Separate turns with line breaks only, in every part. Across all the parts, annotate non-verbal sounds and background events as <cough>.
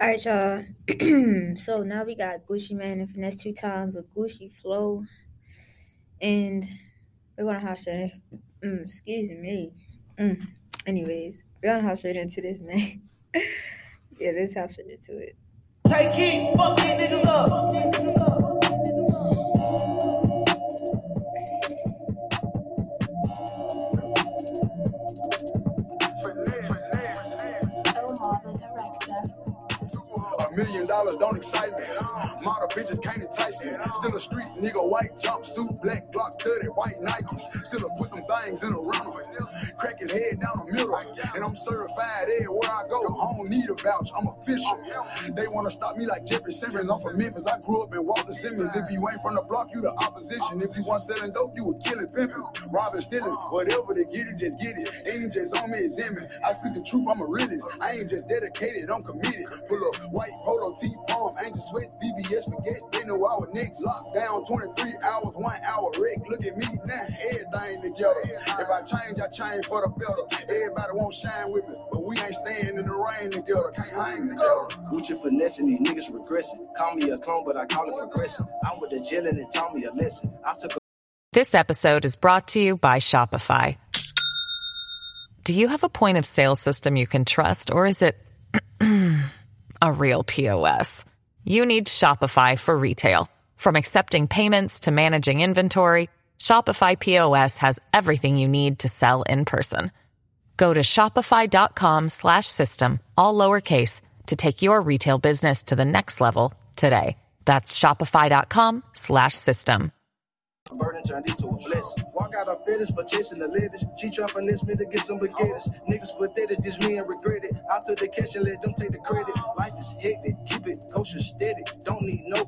All right, y'all. <clears throat> so now we got Gucci Mane and Finesse2Tymes with Gucci Flow. And we're to hop straight. Mm, excuse me. Mm. Anyways, we're to hop straight into this, man. <laughs> yeah, let's hop straight into it. Take it.
Million dollars don't excite me. Model bitches can't entice me. Still a street nigga, white jumpsuit, black Glock 30, white Nikes. Still a put them things in a rental. Certified everywhere I go. I don't need a vouch, I'm official. They wanna stop me like Jeffrey Simmons. I'm from Memphis. I grew up in Walter Simmons. If you ain't from the block, you the opposition. If you want selling dope, you would killing pimping. Robbing, stealing, whatever they get it, just get it. Ain't just on me, it's in me. I speak the truth, I'm a realist. I ain't just dedicated, I'm committed. Pull up white Polo T palm, Angel Sweat, BBS spaghetti. They know our niggas locked down 23 hours, one hour wreck. Look at me now, everything together. If I change, I change for the better. Everybody won't shine with me, but we ain't staying in the rain together. Can't hang together.
Gucci finessing, these niggas regressing. Call me a clone, but I call it progressing. I'm with the jail and it taught me a lesson. I took a
This episode is brought to you by Shopify. Do you have a point of sale system you can trust, or is it <clears throat> a real POS? You need Shopify for retail. From accepting payments to managing inventory, Shopify POS has everything you need to sell in person. Go to shopify.com slash system, all lowercase, to take your retail business to the next level today. That's shopify.com slash system.
turned into a. Walk out of for chasing the. She trying this me to get some. Niggas pathetic, this me and regret it. I took the cash and let them take the credit. Life is hectic, keep it kosher steady. Don't need no.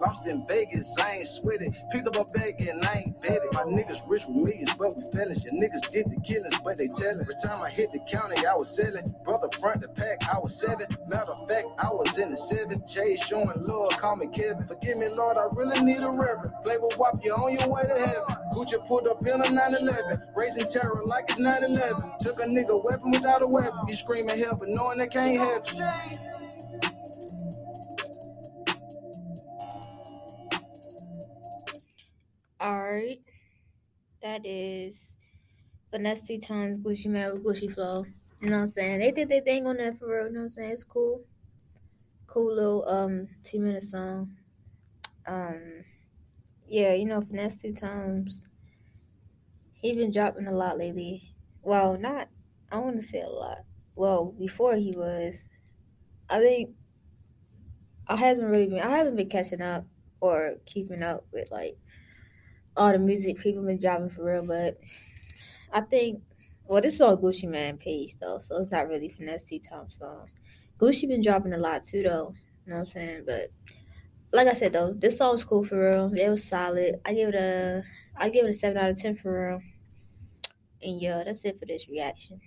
Lost in Vegas, I ain't sweating. Picked up a bag and I ain't bet. My niggas rich with millions, but we felons. Your niggas did the killings, but they tellin'. Every time I hit the county, I was selling. Brother front the pack, I was seven. Matter of fact, I was in the seven. Jay showing love, call me Kevin. Forgive me, Lord, I really need a reverend. Play with WAP, you on your way to heaven. Gucci pulled up in a 911, raising terror like it's 911. Took a nigga weapon without a weapon. You screaming hell, but knowing they can't help you.
Right. That is Finesse2Tymes Gucci Mane with Gucci Flow. You know what I'm saying? They did their thing on that for real. You know what I'm saying? It's cool. Cool little um two minute song. Um yeah, you know, Finesse2Tymes. He been dropping a lot lately. Well, not I wanna say a lot. Well, before he was. I think I hasn't really been I haven't been catching up or keeping up with like all the music people been dropping for real, but I think well this is on Gucci Mane page though, so it's not really finesse T Tom song. Gucci been dropping a lot too though, you know what I'm saying? But like I said though, this song's cool for real. It was solid. I give it a I give it a seven out of ten for real. And yeah, that's it for this reaction.